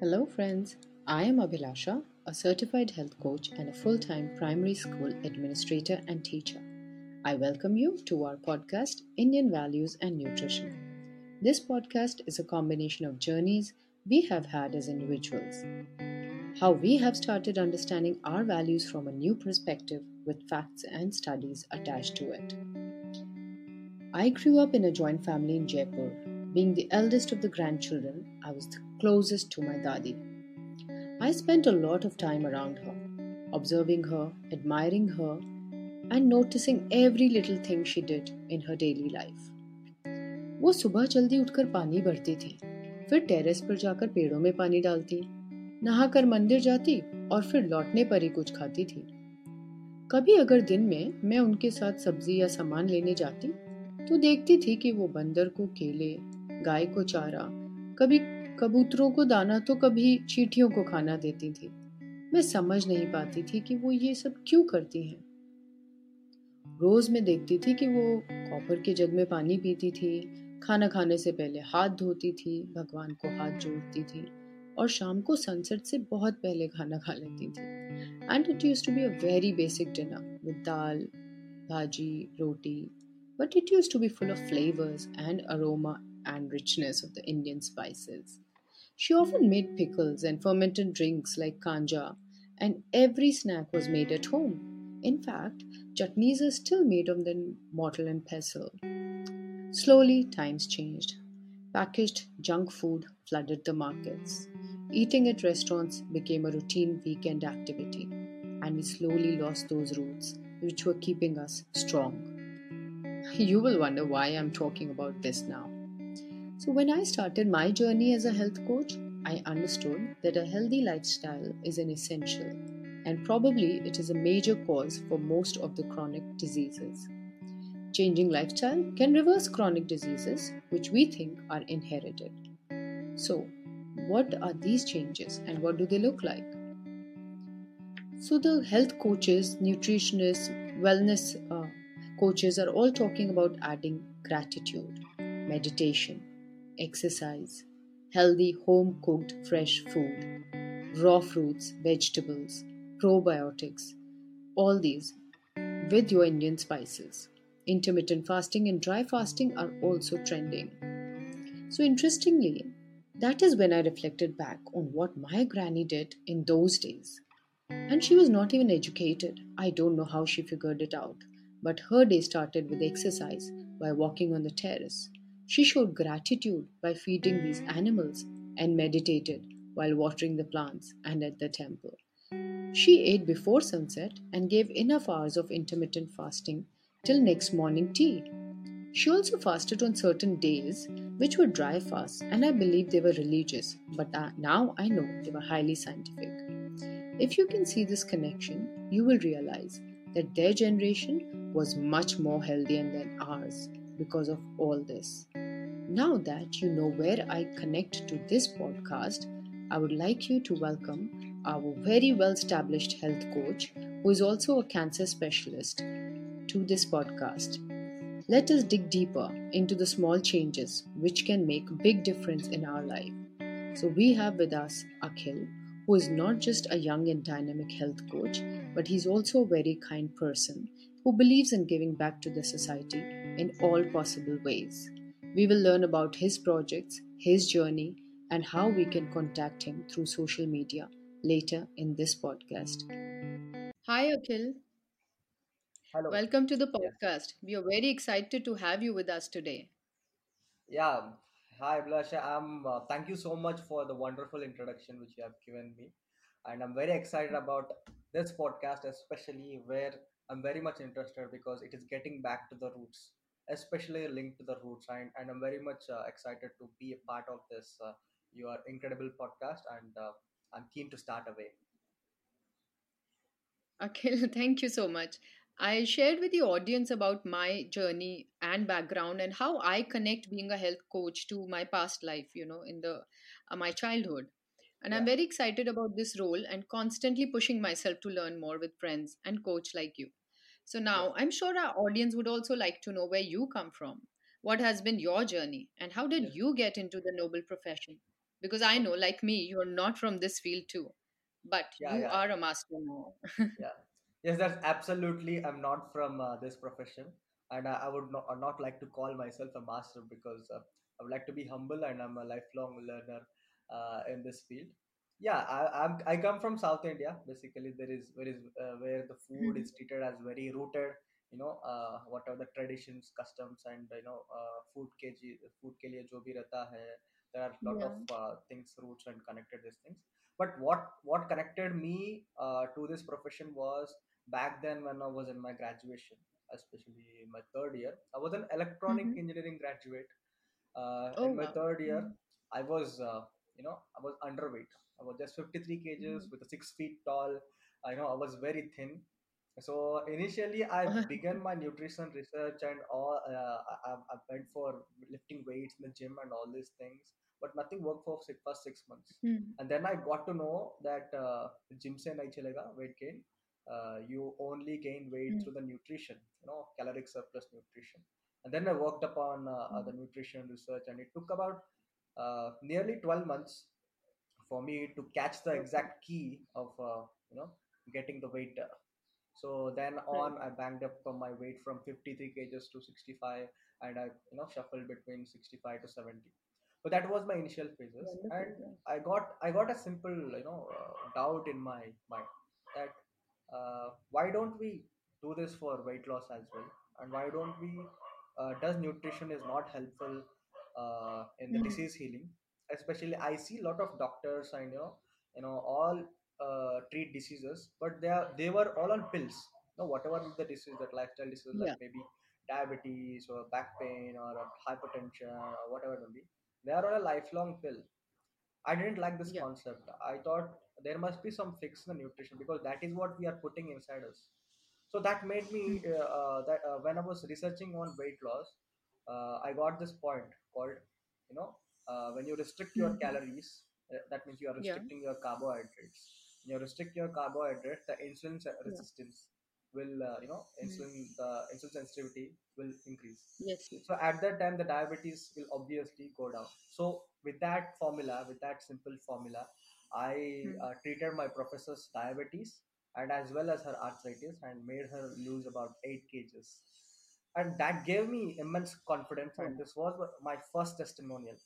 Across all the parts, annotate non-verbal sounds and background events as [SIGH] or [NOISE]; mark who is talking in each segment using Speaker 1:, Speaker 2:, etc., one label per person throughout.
Speaker 1: Hello, friends. I am Abhilasha, a certified health coach and a full time primary school administrator and teacher. I welcome you to our podcast, Indian Values and Nutrition. This podcast is a combination of journeys we have had as individuals, how we have started understanding our values from a new perspective with facts and studies attached to it. I grew up in a joint family in Jaipur. Being the eldest of the grandchildren, I was the closest to my Dadi. I spent a lot of time around her, observing her, admiring her, and noticing every little thing she did in her daily life. वो सुबह जल्दी उठकर पानी भरती थी फिर terrace पर जाकर पेड़ों में पानी डालती नहाकर मंदिर जाती और फिर लौटने पर ही कुछ खाती थी कभी अगर दिन में मैं उनके साथ सब्ज़ी या सामान लेने जाती तो देखती थी कि वो बंदर को केले गाय को चारा, कभी कबूतरों को दाना तो कभी चीटियों को खाना देती थी। मैं समझ नहीं पाती थी कि वो ये सब क्यों करती हैं। रोज मैं देखती थी कि वो कॉपर के जग में पानी पीती थी, खाना खाने से पहले हाथ धोती थी, भगवान को हाथ जोड़ती थी और शाम को सनसेट से बहुत पहले खाना खा लेती थी। And it use to be a very basic dinner with dal bhaji roti but it used to be full of flavors and aroma and richness of the Indian spices. She often made pickles and fermented drinks like kanji, and every snack was made at home. In fact, chutneys are still made of the mortar and pestle. Slowly, times changed. Packaged junk food flooded the markets. Eating at restaurants became a routine weekend activity, and we slowly lost those roots which were keeping us strong. You will wonder why I'm talking about this now. So, when I started my journey as a health coach, I understood that a healthy lifestyle is an essential, and probably it is a major cause for most of the chronic diseases. Changing lifestyle can reverse chronic diseases, which we think are inherited. So, what are these changes and what do they look like? So, the health coaches, nutritionists, wellness uh, coaches are all talking about adding gratitude, meditation, exercise, healthy home cooked fresh food, raw fruits, vegetables, probiotics, all these with your Indian spices. Intermittent fasting and dry fasting are also trending. So, interestingly, that is when I reflected back on what my granny did in those days. And she was not even educated. I don't know how she figured it out, but her day started with exercise by walking on the terrace. She showed gratitude by feeding these mm. animals and meditated while watering the plants and at the temple. She ate before sunset and gave enough hours of intermittent fasting till next morning tea. She also fasted on certain days, which were dry fasts, and I believe they were religious, but uh, now I know they were highly scientific. If you can see this connection, you will realize that their generation was much more healthy than ours because of all this. Now that you know where I connect to this podcast, I would like you to welcome our very well established health coach, who is also a cancer specialist, to this podcast. Let us dig deeper into the small changes which can make a big difference in our life. So, we have with us Akhil, who is not just a young and dynamic health coach, but he's also a very kind person who believes in giving back to the society in all possible ways. We will learn about his projects, his journey, and how we can contact him through social media later in this podcast. Hi, Akhil.
Speaker 2: Hello.
Speaker 1: Welcome to the podcast. We are very excited to have you with us today.
Speaker 2: Yeah. Hi, Blusha. I'm. Uh, thank you so much for the wonderful introduction which you have given me, and I'm very excited about this podcast, especially where I'm very much interested because it is getting back to the roots, especially linked to the roots, and, and I'm very much uh, excited to be a part of this uh, your incredible podcast, and uh, I'm keen to start away.
Speaker 1: Akhil, [LAUGHS] thank you so much. I shared with the audience about my journey and background and how I connect being a health coach to my past life, you know, in the uh, my childhood. And I'm very excited about this role and constantly pushing myself to learn more with friends and coach like you. So now I'm sure our audience would also like to know where you come from. What has been your journey and how did you get into the noble profession? because I know, like me, you're not from this field too, but
Speaker 2: yeah
Speaker 1: you
Speaker 2: yeah
Speaker 1: are a master now. [LAUGHS]
Speaker 2: Yeah. Yes, that's absolutely. I'm not from uh, this profession, and I, I would not, uh, not like to call myself a master because uh, I would like to be humble and I'm a lifelong learner uh, in this field yeah I, I'm, I come from south india basically there is where is uh, where the food hmm.
Speaker 1: is
Speaker 2: treated as very rooted you know uh, what are the traditions customs and you know uh, food ke food ke liye hai there are a lot
Speaker 1: yeah.
Speaker 2: of uh, things roots and connected these things but what what connected me uh, to this profession was back then when i was in my graduation especially in my third year i was an electronic
Speaker 1: mm-hmm.
Speaker 2: engineering graduate uh,
Speaker 1: oh,
Speaker 2: in my
Speaker 1: wow.
Speaker 2: third year
Speaker 1: mm-hmm.
Speaker 2: i was uh, you know i was underweight I was just 53 kgs
Speaker 1: Mm.
Speaker 2: with a six feet tall. I know I was very thin. So initially, I [LAUGHS] began my nutrition research and all. Uh, I, I went for lifting weights in the gym and all these things, but nothing worked for six, first six months.
Speaker 1: Mm.
Speaker 2: And then I got to know that uh, gym se nahi chalega weight gain. Uh, you only gain weight
Speaker 1: Mm.
Speaker 2: through the nutrition, you know, caloric surplus nutrition. And then I worked upon uh, uh, the nutrition research, and it took about uh, nearly 12 months for me to catch the exact key of uh, you know getting the weight uh, so then on, I banged up from my weight from 53 kgs to 65, and I you know shuffled between 65 to 70. But that was my initial phases, and I got I got a simple you know uh, doubt in my mind that uh, why don't we do this for weight loss as well, and why don't we uh, does nutrition is not helpful uh, in the
Speaker 1: Mm.
Speaker 2: disease healing, especially I see a lot of doctors and you know you know all uh, treat diseases, but they are they were all on pills. No, whatever the disease, that lifestyle disease, like
Speaker 1: Yeah.
Speaker 2: maybe diabetes or back pain or hypertension or whatever it may be, they are on a lifelong pill. I didn't like this
Speaker 1: Yeah.
Speaker 2: concept. I thought there must be some fix in the nutrition because that is what we are putting inside us. So that made me
Speaker 1: Mm.
Speaker 2: uh, uh, that uh, when I was researching on weight loss, uh, I got this point called you know uh, when you restrict your
Speaker 1: Mhm.
Speaker 2: calories, uh, that means you are
Speaker 1: Yeah.
Speaker 2: restricting your carbohydrates. When you restrict your carbohydrates, the insulin se-
Speaker 1: Yeah.
Speaker 2: resistance will uh, you know
Speaker 1: Mm.
Speaker 2: insulin the insulin sensitivity will increase.
Speaker 1: Yes. Yes.
Speaker 2: So at that time, the diabetes will obviously go down. So with that formula, with that simple formula, I
Speaker 1: Mm.
Speaker 2: uh, treated my professor's diabetes and as well as her arthritis and made her lose about 8 kgs. And that gave me immense confidence. And this was my first testimonial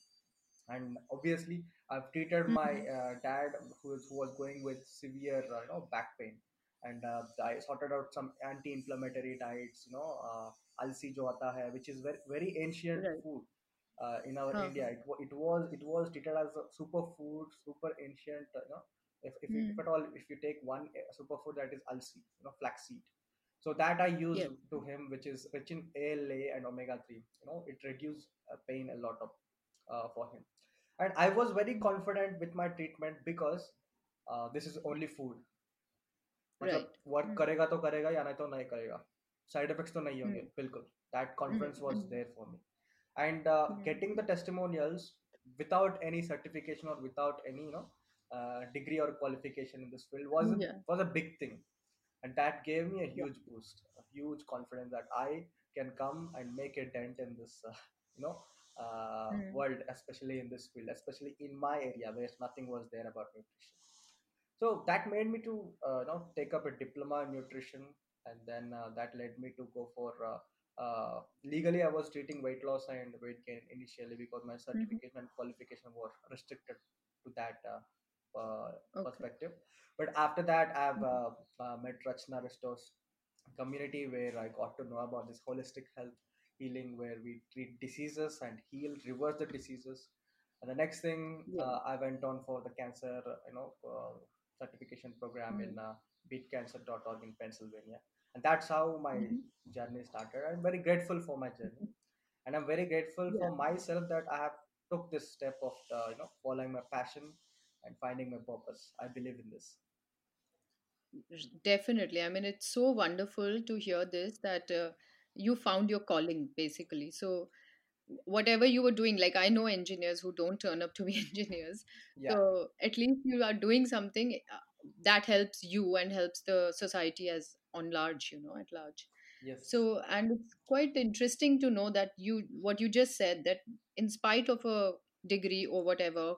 Speaker 2: and obviously i've treated my
Speaker 1: Mhm.
Speaker 2: uh, dad who, was- who was going with severe uh, you know back pain and uh, i sorted out some anti-inflammatory diets you know uh, alsi jo aata hai which is very very ancient
Speaker 1: Right.
Speaker 2: food uh, in our
Speaker 1: Uh-huh.
Speaker 2: india it, it was it was treated as a superfood super ancient uh, you know if, if, you, if
Speaker 1: Mm.
Speaker 2: at all if you take one uh, superfood that is alsi you know flaxseed so that i use
Speaker 1: Yes.
Speaker 2: to him which is rich in ala and omega 3 you know it reduces uh, pain a lot of uh, for him and i was very
Speaker 1: Mm.
Speaker 2: confident with my treatment because uh, this is only food मतलब
Speaker 1: Right.
Speaker 2: Work
Speaker 1: Mm.
Speaker 2: करेगा तो करेगा या नहीं तो नहीं करेगा side effects तो नहीं होंगे
Speaker 1: Mm.
Speaker 2: बिल्कुल that
Speaker 1: Mm.
Speaker 2: Confidence was
Speaker 1: Mm.
Speaker 2: There for me and uh,
Speaker 1: Mm.
Speaker 2: getting the testimonials without any certification or without any you know uh, degree or qualification in this field was a,
Speaker 1: Yeah.
Speaker 2: was a big thing and that gave me a
Speaker 1: Yeah.
Speaker 2: huge boost a huge confidence that i can come and make a dent in this uh, you know uh,
Speaker 1: Mm.
Speaker 2: world especially in this field especially in my area where nothing was there about nutrition so that made me to uh, you know take up a diploma in nutrition and then uh, that led me to go for uh, uh, legally i was treating weight loss and weight gain initially because my
Speaker 1: Mhm.
Speaker 2: certification and qualification were restricted to that uh, uh,
Speaker 1: Okay.
Speaker 2: perspective but after that i've uh, met rachna Restores community where i got to know about this holistic health healing where we treat diseases and heal reverse the diseases and the next thing,
Speaker 1: Yeah.
Speaker 2: uh, I went on for the cancer, you know, uh, certification program in
Speaker 1: Mm.
Speaker 2: uh, beatcancer.org in Pennsylvania. And that's how my
Speaker 1: Mhm.
Speaker 2: journey started. I'm very grateful for my journey. And I'm very grateful
Speaker 1: Yeah.
Speaker 2: for myself that I have took this step of, uh, you know, following my passion and finding my purpose. I believe in this.
Speaker 1: Definitely. I mean, it's so wonderful to hear this that uh, you found your calling basically. So, whatever you were doing, like I know engineers who don't turn up to be [LAUGHS] engineers.
Speaker 2: Yeah.
Speaker 1: So, at least you are doing something uh, that helps you and helps the society as on large, you know, at large.
Speaker 2: Yes.
Speaker 1: So, and it's quite interesting to know that you, what you just said, that in spite of a degree or whatever,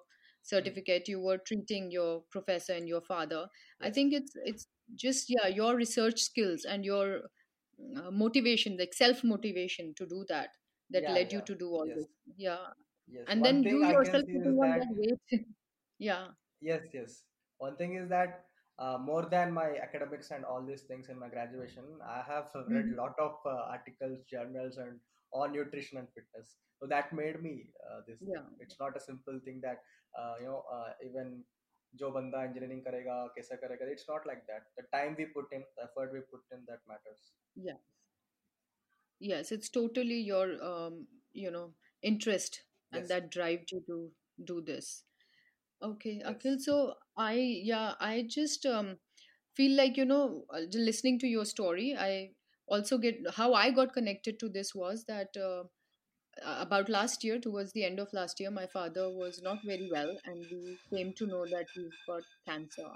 Speaker 2: Mm.
Speaker 1: certificate you were treating your professor and your father i think it's it's just yeah your research skills and your uh, motivation like self motivation to do that that
Speaker 2: Yeah,
Speaker 1: led you to do all
Speaker 2: Yes.
Speaker 1: this yeah
Speaker 2: Yes.
Speaker 1: and
Speaker 2: One
Speaker 1: then you yourself
Speaker 2: see
Speaker 1: putting
Speaker 2: is
Speaker 1: on
Speaker 2: that
Speaker 1: that weight [LAUGHS] yeah
Speaker 2: Yes, yes. One thing is that uh, more than my academics and all these things in my graduation, I have read a lot of uh, articles, journals, and on nutrition and fitness. So that made me uh, this
Speaker 1: yeah
Speaker 2: It's not a simple thing that uh, you know uh, even जो बंदा engineering करेगा कैसा करेगा it's not like that the time we put in the effort we put in that matters
Speaker 1: yeah yes it's totally your um you know interest and
Speaker 2: yes
Speaker 1: that drive you to do this okay
Speaker 2: yes
Speaker 1: akhil so i yeah i just um feel like you know uh, j- listening to your story i also get how i got connected to this was that uh, uh, about last year towards the end of last year my father was not very well and we came to know that he's got cancer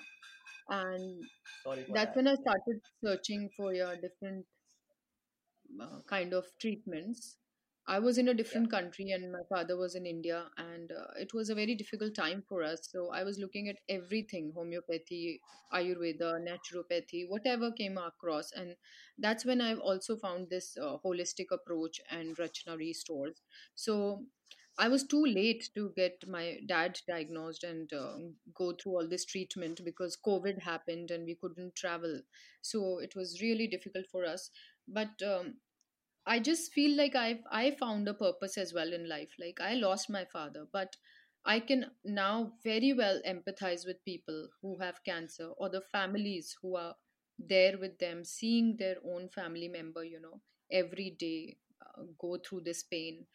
Speaker 1: and
Speaker 2: sorry
Speaker 1: that's
Speaker 2: that
Speaker 1: when i started searching for your different uh, kind of treatments. I was in a
Speaker 2: yeah
Speaker 1: different country and my father was in India, and uh, it was a very difficult time for us. So I was looking at everything homeopathy, Ayurveda, naturopathy, whatever came across. And that's when I've also found this uh, holistic approach and Rachna restores. So I was too late to get my dad diagnosed and uh, go through all this treatment because COVID happened and we couldn't travel. So it was really difficult for us. But um, I just feel like I've I found a purpose as well in life. Like I lost my father, but I can now very well empathize with people who have cancer or the families who are there with them, seeing their own family member, you know, every day uh, go through this pain.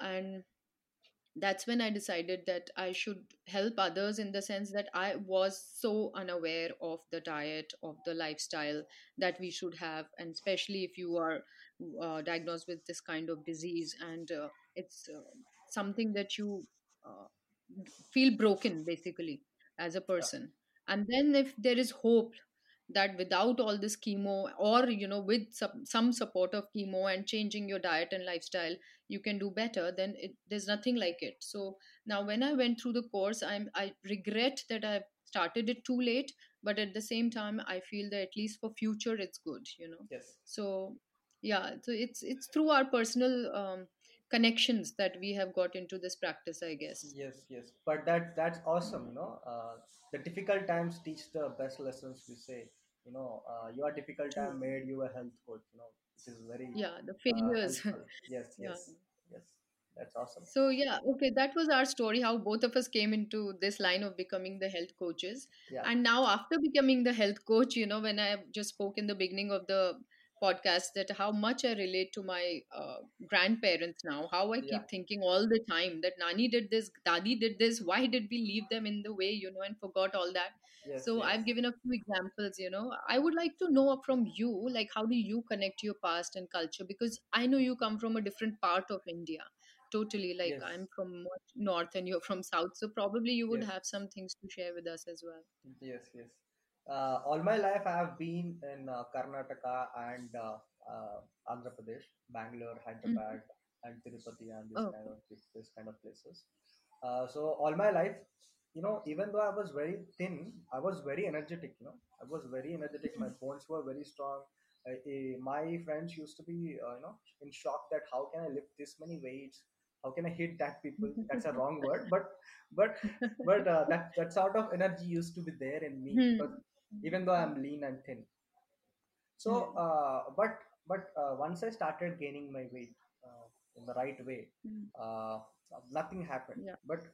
Speaker 1: And that's when I decided that I should help others in the sense that I was so unaware of the diet, of the lifestyle that we should have, and especially if you are uh, diagnosed with this kind of disease and uh, it's uh, something that you uh, feel broken basically as a
Speaker 2: yeah.
Speaker 1: person. And then if there is hope that without all this chemo or you know with some, some support of chemo and changing your diet and lifestyle you can do better then it, there's nothing like it. So now when i went through the course i'm i regret that i've started it too late but at the same time i feel that at least for future it's good you know.
Speaker 2: Yes.
Speaker 1: So yeah so it's it's through our personal um, connections that we have got into this practice i guess
Speaker 2: Yes, yes, but that that's awesome. You know, uh, the difficult times teach the best lessons. We say, you know, uh, your difficult time made you a health coach. You know, which is very
Speaker 1: yeah the
Speaker 2: uh,
Speaker 1: failures
Speaker 2: helpful. [LAUGHS] Yes,
Speaker 1: yeah
Speaker 2: yes, yes. That's awesome.
Speaker 1: So yeah, okay, that was our story how both of us came into this line of becoming the health coaches.
Speaker 2: Yeah,
Speaker 1: And now after becoming the health coach, you know, when I just spoke in the beginning of the podcast that how much I relate to my uh, grandparents now, how I
Speaker 2: yeah.
Speaker 1: keep thinking all the time that Nani did this, Dadi did this, why did we leave them in the way, you know, and forgot all that.
Speaker 2: Yes,
Speaker 1: So
Speaker 2: yes,
Speaker 1: I've given a few examples, you know. I would like to know from you, like, how do you connect your past and culture? Because I know you come from a different part of India totally like
Speaker 2: yes,
Speaker 1: i'm from north and you're from south so probably you would
Speaker 2: yes.
Speaker 1: have some things to share with us as well
Speaker 2: Yes, yes. Uh, all my life, I have been in uh, Karnataka and uh, uh, Andhra Pradesh, Bangalore. Hyderabad, and Tirupati, and this
Speaker 1: oh
Speaker 2: kind of this kind of places. Uh, so all my life, you know, even though I was very thin, I was very energetic. You know, I was very energetic. My bones were very strong. My friends used to be, uh, you know, in shock that how can I lift this many weights? How can I hit that people? That's a wrong word, but but but uh, that that sort of energy used to be there in me because
Speaker 1: Hmm.
Speaker 2: Even though i'm lean and thin. So
Speaker 1: Hmm.
Speaker 2: uh, but but uh, once i started gaining my weight uh, in the right way
Speaker 1: Hmm.
Speaker 2: uh, nothing happened.
Speaker 1: Yeah.
Speaker 2: But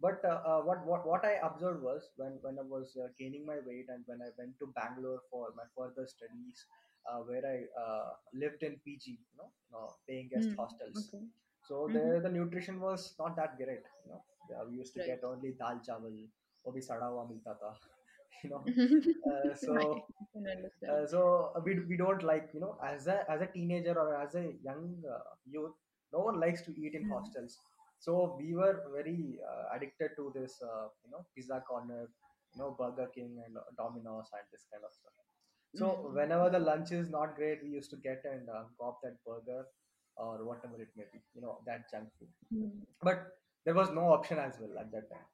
Speaker 2: but uh, uh, what, what what i observed was when when i was uh, gaining my weight and when i went to bangalore for my further studies uh, where i uh, lived in pg you know, paying guest
Speaker 1: Hmm.
Speaker 2: hostels.
Speaker 1: Okay.
Speaker 2: So
Speaker 1: hmm
Speaker 2: there the nutrition was not that great you know. Yeah, we used to
Speaker 1: right.
Speaker 2: get only dal chawal bhi sada hua milta tha [LAUGHS] you know [LAUGHS] uh, so
Speaker 1: i can understand
Speaker 2: uh, so we, we don't like you know as a as a teenager or as a young uh, youth no one likes to eat in
Speaker 1: Hmm.
Speaker 2: hostels so we were very uh, addicted to this uh, you know pizza corner you know burger king and uh, domino's and this kind of stuff so
Speaker 1: Hmm.
Speaker 2: whenever the lunch is not great we used to get and uh, cop that burger or whatever it may be you know that junk food
Speaker 1: Hmm.
Speaker 2: but there was no option as well at that time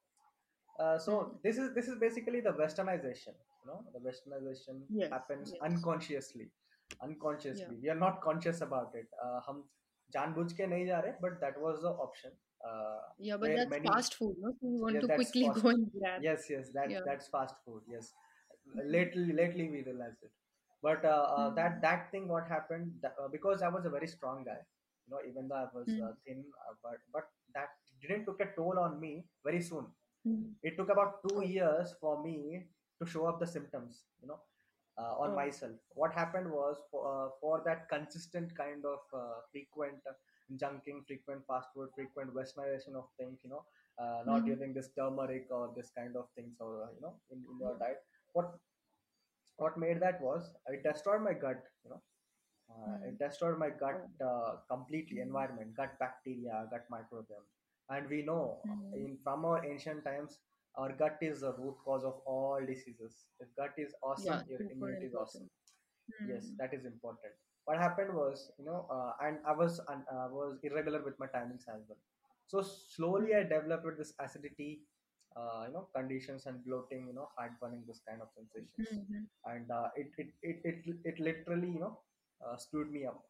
Speaker 2: Uh, so
Speaker 1: Mm.
Speaker 2: this is this is basically the westernization. You know, the westernization
Speaker 1: Yes,
Speaker 2: happens
Speaker 1: yes.
Speaker 2: unconsciously.
Speaker 1: Yeah.
Speaker 2: Unconsciously, we are not conscious about it. Uh, हम जानबूझ के नहीं जा रहे, but that was the option. Uh,
Speaker 1: Yeah, but
Speaker 2: where
Speaker 1: that's
Speaker 2: many
Speaker 1: fast food, no? So you want
Speaker 2: yeah,
Speaker 1: to
Speaker 2: that's
Speaker 1: quickly
Speaker 2: fast.
Speaker 1: go and grab.
Speaker 2: Yes, yes, that
Speaker 1: Yeah.
Speaker 2: that's fast food. Yes,
Speaker 1: Mm.
Speaker 2: lately lately we realized it. But uh, uh, that
Speaker 1: Mm.
Speaker 2: that thing what happened that, uh, because I was a very strong guy. You know, even though I was uh,
Speaker 1: Mm.
Speaker 2: thin, uh, but but that didn't took a toll on me very soon
Speaker 1: Mm.
Speaker 2: it took about two years for me to show up the symptoms you know uh, on
Speaker 1: Oh.
Speaker 2: myself what happened was for, uh, for that consistent kind of uh, frequent uh, junking frequent fast food frequent westernization of things you know uh, not
Speaker 1: Mhm.
Speaker 2: using this turmeric or this kind of things or you know in, in your diet what what made that was it destroyed my gut you know uh, it
Speaker 1: Mm.
Speaker 2: destroyed my gut
Speaker 1: Oh.
Speaker 2: uh, completely
Speaker 1: Mm.
Speaker 2: environment gut bacteria gut microbiome and we know
Speaker 1: Mm.
Speaker 2: in from our ancient times our gut is the root cause of all diseases if gut is awesome
Speaker 1: Yeah,
Speaker 2: your immunity is awesome
Speaker 1: important.
Speaker 2: yes
Speaker 1: Mm.
Speaker 2: that is important what happened was you know uh, and i was un- i was irregular with my timings as well so slowly i developed this acidity uh, you know conditions and bloating you know heartburning this kind of sensations
Speaker 1: Mhm.
Speaker 2: and uh, it, it it it it literally you know uh, screwed me up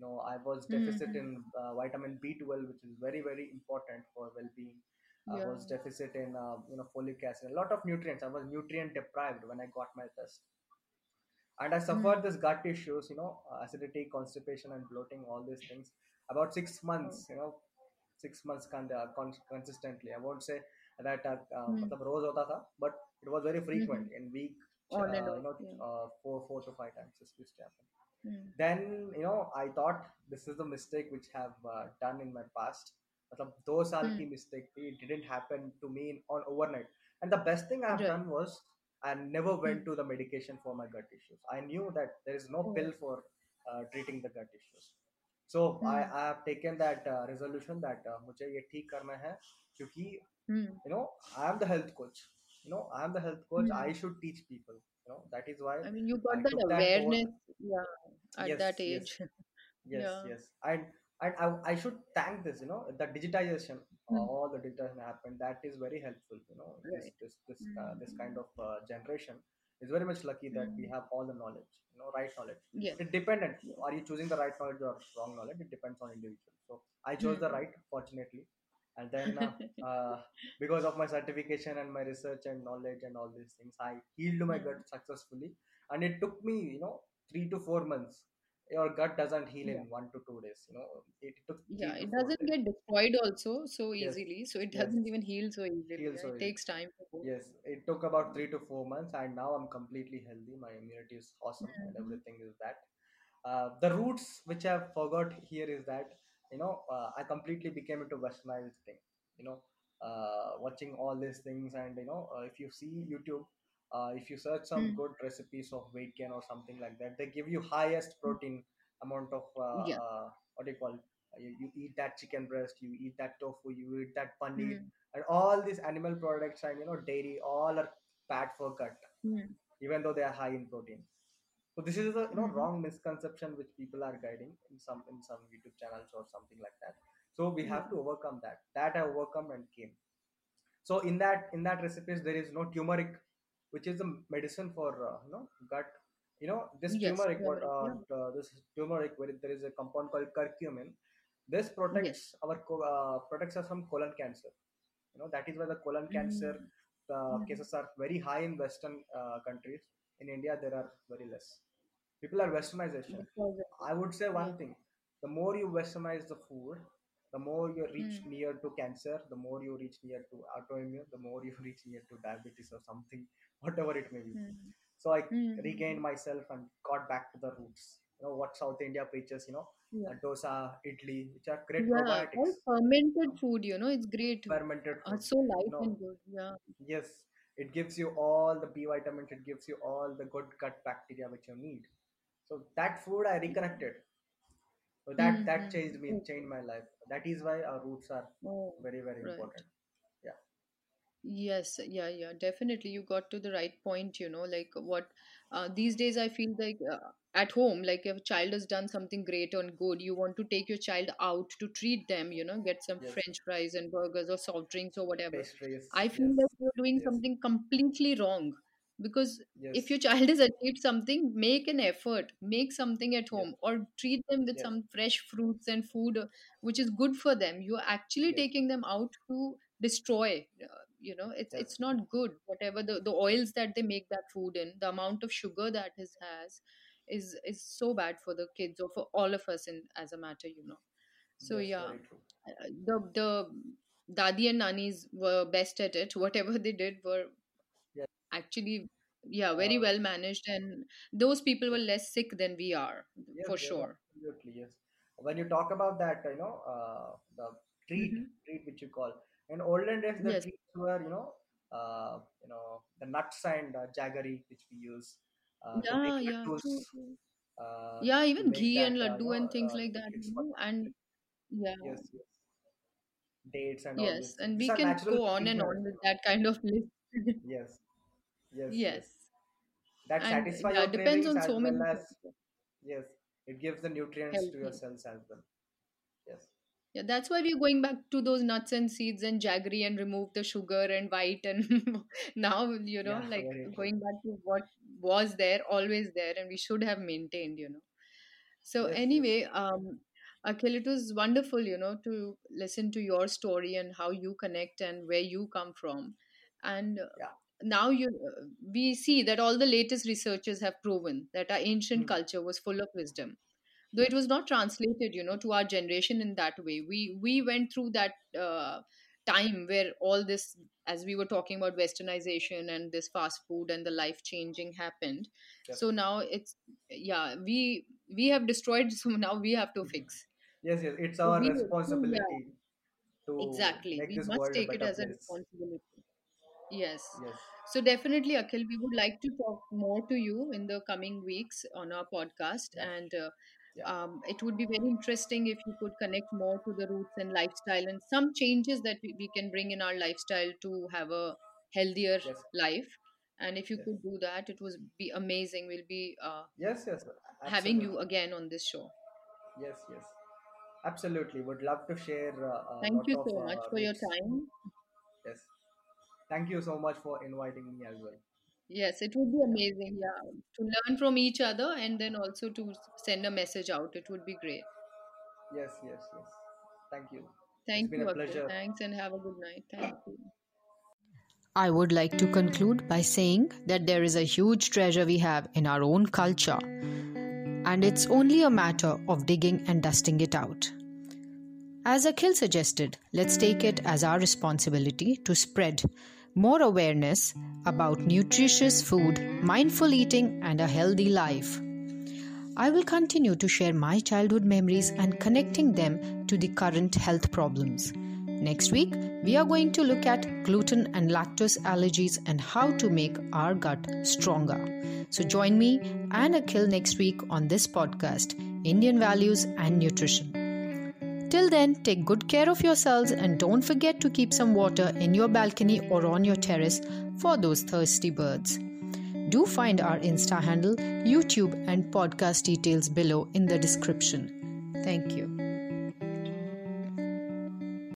Speaker 2: you know i was hmm, deficit
Speaker 1: mm-hmm.
Speaker 2: in uh, vitamin b12 which is very very important for well-being
Speaker 1: yeah.
Speaker 2: i was deficit in uh, you know folic acid a lot of nutrients i was nutrient deprived when i got my test and i hmm. suffered
Speaker 1: mm-hmm.
Speaker 2: this gut issues you know acidity constipation and bloating all these things about six
Speaker 1: oh.
Speaker 2: months you know six months con- uh, con- consistently i won't say that uh, mm-hmm. rose hota tha, but it was very hmm,
Speaker 1: frequent
Speaker 2: in week
Speaker 1: oh,
Speaker 2: uh, you know,
Speaker 1: yeah.
Speaker 2: uh, four four to five times this used to happen
Speaker 1: Mm.
Speaker 2: then you know i thought this is the mistake which have uh, done in my past मतलब दो साल की
Speaker 1: Mm.
Speaker 2: mistake थी it didn't happen to me in, on overnight and the best thing i have
Speaker 1: Right.
Speaker 2: done was i never went
Speaker 1: Mm.
Speaker 2: to the medication for my gut issues i knew that there is no
Speaker 1: Oh.
Speaker 2: pill for uh, treating the gut issues so I,
Speaker 1: Mm.
Speaker 2: I have taken that uh, resolution that uh, मुझे ये ठीक करना है क्योंकि
Speaker 1: Mm.
Speaker 2: you know i am the health coach you know i am the health coach
Speaker 1: Mm.
Speaker 2: i should teach people you know that is why
Speaker 1: I mean, you
Speaker 2: i
Speaker 1: got that
Speaker 2: took that
Speaker 1: awareness, yeah, at
Speaker 2: yes
Speaker 1: that age. [LAUGHS]
Speaker 2: yes
Speaker 1: Yeah.
Speaker 2: yes and and I, I should thank this you know the digitization
Speaker 1: Mm.
Speaker 2: all the digitization happened that is very helpful you know this
Speaker 1: Right.
Speaker 2: this this uh, this kind
Speaker 1: Mm.
Speaker 2: of uh, generation is very much lucky that we
Speaker 1: Mm.
Speaker 2: have all the knowledge you know right knowledge
Speaker 1: Yes.
Speaker 2: it dependent are you choosing the right knowledge or wrong knowledge it depends on individual so i chose the
Speaker 1: Mm.
Speaker 2: right fortunately and then uh, uh, because of my certification and my research and knowledge and all these things i healed my gut successfully. And it took me you know three to four months. Your gut doesn't heal
Speaker 1: Yeah.
Speaker 2: in one to two days you know. It took
Speaker 1: Yeah, it doesn't
Speaker 2: days.
Speaker 1: get destroyed also so
Speaker 2: yes.
Speaker 1: easily. So it doesn't even heal so easily.
Speaker 2: heal so
Speaker 1: it
Speaker 2: easy
Speaker 1: takes time
Speaker 2: yes. It took about three to four months and now i'm completely healthy. My immunity is awesome and
Speaker 1: Mhm.
Speaker 2: everything is that. Uh, the roots which i forgot here is that you know uh, i completely became into westernized thing you know uh, watching all these things and you know uh, if you see youtube uh, if you search some
Speaker 1: Mm.
Speaker 2: good recipes of weight gain or something like that they give you highest
Speaker 1: Mm.
Speaker 2: protein amount of uh,
Speaker 1: Yeah.
Speaker 2: uh, what do you call it? you, you eat that chicken breast you eat that tofu you eat that paneer
Speaker 1: Mm.
Speaker 2: and all these animal products and you know dairy all are bad for gut
Speaker 1: Mm.
Speaker 2: even though they are high in protein so this is a you know
Speaker 1: Mhm.
Speaker 2: wrong misconception which people are guiding in some in some youtube channels or something like that so we have to overcome that that i overcome and came so in that in that recipes there is no turmeric which is the medicine for uh, you know gut you know this
Speaker 1: Yes.
Speaker 2: turmeric
Speaker 1: Turmeric.
Speaker 2: uh,
Speaker 1: Yeah.
Speaker 2: uh, this turmeric where there is a compound called curcumin this
Speaker 1: Yes.
Speaker 2: protects our co- uh, protects us from colon cancer you know that is why the colon cancer
Speaker 1: Mm.
Speaker 2: uh, cases are very high in western uh, countries in india there are very less people are westernization
Speaker 1: Because of it.
Speaker 2: i would say one thing the more you westernize the food the more you reach
Speaker 1: Mm.
Speaker 2: near to cancer the more you reach near to autoimmune the more you [LAUGHS] reach near to diabetes or something whatever it may be
Speaker 1: Mm.
Speaker 2: so i
Speaker 1: Mm.
Speaker 2: regained myself and got back to the roots you know what south india preaches you know
Speaker 1: Yeah.
Speaker 2: dosa idli which are great
Speaker 1: Yeah. All
Speaker 2: probiotics
Speaker 1: fermented food, you know, it's great.
Speaker 2: fermented
Speaker 1: Uh,
Speaker 2: food
Speaker 1: so
Speaker 2: you
Speaker 1: light
Speaker 2: know
Speaker 1: and good. Yeah.
Speaker 2: yes it gives you all the b vitamins it gives you all the good gut bacteria which you need so that food i reconnected so that that
Speaker 1: Mm-hmm.
Speaker 2: changed me changed my life that is why our roots are
Speaker 1: Oh,
Speaker 2: very very
Speaker 1: right.
Speaker 2: important yeah
Speaker 1: Yes, yeah, yeah, definitely. You got to the right point, you know, like what uh, these days I feel like uh, at home, like if a child has done something great and good, you want to take your child out to treat them, you know, get some
Speaker 2: Yes.
Speaker 1: French fries and burgers or soft drinks or whatever.
Speaker 2: Pastries.
Speaker 1: I feel
Speaker 2: Yes.
Speaker 1: like you're doing
Speaker 2: Yes.
Speaker 1: something completely wrong because if your child has achieved something, make an effort, make something at home, or treat them with some fresh fruits and food uh, which is good for them. You're actually taking them out to destroy. uh, You know, it's it's not good. Whatever the, the oils that they make that food in, the amount of sugar that is has is is so bad for the kids or for all of us in as a matter, you know. So
Speaker 2: Yes.
Speaker 1: yeah,
Speaker 2: true.
Speaker 1: uh, the the dadi and nanis were best at it. [LAUGHS] Whatever they did were
Speaker 2: Yes.
Speaker 1: actually yeah very
Speaker 2: Uh,
Speaker 1: well managed and those people were less sick than we are
Speaker 2: Yes.
Speaker 1: for
Speaker 2: Yes.
Speaker 1: sure
Speaker 2: Absolutely. Yes. When you talk about that, you know, uh, the treat,
Speaker 1: hmm
Speaker 2: treat which you call in olden days, the
Speaker 1: yes
Speaker 2: treats were, you know, uh, you know, the nuts and uh, jaggery which we use uh, to make
Speaker 1: yeah yeah
Speaker 2: laddus,
Speaker 1: true, true.
Speaker 2: uh,
Speaker 1: yeah even ghee
Speaker 2: that,
Speaker 1: and
Speaker 2: uh,
Speaker 1: laddu and things
Speaker 2: uh,
Speaker 1: like that
Speaker 2: it's
Speaker 1: you
Speaker 2: for
Speaker 1: know and yeah.
Speaker 2: Yes, yes, dates and
Speaker 1: yes and we can go on and on with that kind of list. [LAUGHS]
Speaker 2: Yes, yes, yes. That
Speaker 1: and
Speaker 2: satisfy
Speaker 1: yeah depends on so
Speaker 2: well
Speaker 1: many
Speaker 2: as yes, it gives the nutrients to your cells as well. Yes,
Speaker 1: Yeah, that's why we're going back to those nuts and seeds and jaggery and remove the sugar and white and [LAUGHS] now, you know,
Speaker 2: yeah,
Speaker 1: like going back to what was there, always there, and we should have maintained, you know. So
Speaker 2: Yes, yes,
Speaker 1: anyway, um, Akhil, it was wonderful, you know, to listen to your story and how you connect and where you come from. And
Speaker 2: yeah.
Speaker 1: now you, we see that all the latest researchers have proven that our ancient
Speaker 2: Hmm.
Speaker 1: culture was full of wisdom though it was not translated you know to our generation in that way we we went through that uh, time where all this as we were talking about westernization and this fast food and the life changing happened
Speaker 2: Yes.
Speaker 1: so now it's yeah we we have destroyed [LAUGHS] so now we have to fix
Speaker 2: Yes, yes. It's our
Speaker 1: we yeah
Speaker 2: responsibility to
Speaker 1: exactly we must take it as a responsibility Yes.
Speaker 2: Yes.
Speaker 1: So definitely, Akhil, we would like to talk more to you in the coming weeks on our podcast,
Speaker 2: Yeah.
Speaker 1: and uh,
Speaker 2: Yeah.
Speaker 1: um, it would be very interesting if you could connect more to the roots and lifestyle and some changes that we, we can bring in our lifestyle to have a healthier
Speaker 2: Yes.
Speaker 1: life. And if you
Speaker 2: Yes.
Speaker 1: could do that, it would be amazing. We'll be uh,
Speaker 2: Yes. Yes.
Speaker 1: having you again on this show.
Speaker 2: Yes. Yes. Absolutely. Would love to share uh,
Speaker 1: Thank
Speaker 2: lot
Speaker 1: you
Speaker 2: of
Speaker 1: so much
Speaker 2: uh,
Speaker 1: for your time.
Speaker 2: Yes. Thank you so much for inviting me as well.
Speaker 1: Yes, it would be amazing. Yeah, to learn from each other and then also to send a message out. It would be great.
Speaker 2: Yes. Yes. Yes. Thank you. Thank It's
Speaker 1: Thank
Speaker 2: been
Speaker 1: you,
Speaker 2: a
Speaker 1: Akhil.
Speaker 2: pleasure.
Speaker 1: Thanks and have a good night. Thank you.
Speaker 3: I would like to conclude by saying that there is a huge treasure we have in our own culture, and it's only a matter of digging and dusting it out. As Akhil suggested, let's take it as our responsibility to spread more awareness about nutritious food, mindful eating, and a healthy life. I will continue to share my childhood memories and connecting them to the current health problems. Next week, we are going to look at gluten and lactose allergies and how to make our gut stronger. So join me and Akhil next week on this podcast Indian Values and Nutrition. Till then, take good care of yourselves and don't forget to keep some water in your balcony or on your terrace for those thirsty birds. Do find our Insta handle, YouTube, and podcast details below in the description. Thank you.